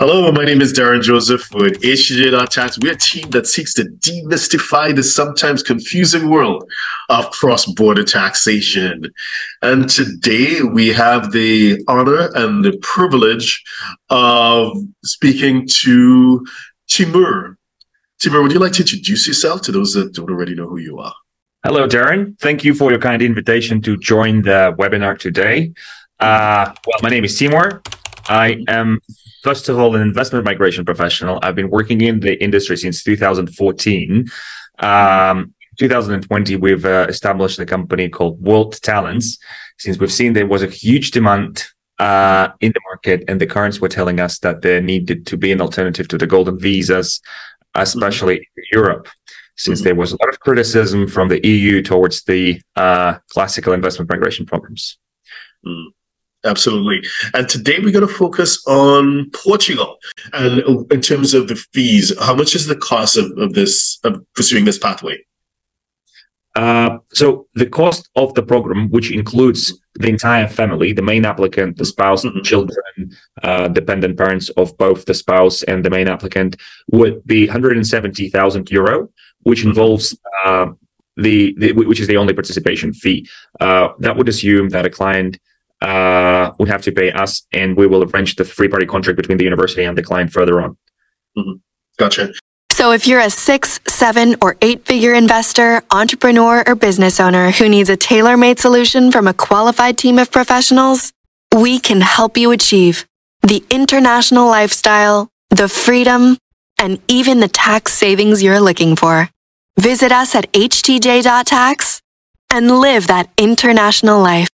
Hello, my name is Derren Joseph with HTJ.tax. We're a team that seeks to demystify the sometimes confusing world of cross-border taxation. And today we have the honor and the privilege of speaking to Timur. Timur, would you like to introduce yourself to those that don't already know who you are? Hello, Derren. Thank you for your kind invitation to join the webinar today. Uh, well, my name is Timur. I am first of all, an investment migration professional. I've been working in the industry since 2014. Um, 2020, we've uh, established a company called World Talents, since we've seen there was a huge demand uh, in the market, and the currents were telling us that there needed to be an alternative to the golden visas, especially mm-hmm. Europe, since mm-hmm. there was a lot of criticism from the EU towards the uh, classical investment migration programs. Mm. Absolutely. And today we're going to focus on Portugal. And in terms of the fees, how much is the cost of, of this, of pursuing this pathway? Uh, so the cost of the program, which includes the entire family, the main applicant, the spouse, mm-hmm. children, uh, dependent parents of both the spouse and the main applicant, would be 170,000 euro, which mm-hmm. involves uh, the, the, which is the only participation fee. Uh, that would assume that a client uh, would have to pay us, and we will arrange the three party contract between the university and the client further on. Mm-hmm. Gotcha. So, if you're a six, seven, or eight figure investor, entrepreneur, or business owner who needs a tailor made solution from a qualified team of professionals, we can help you achieve the international lifestyle, the freedom, and even the tax savings you're looking for. Visit us at htj.tax and live that international life.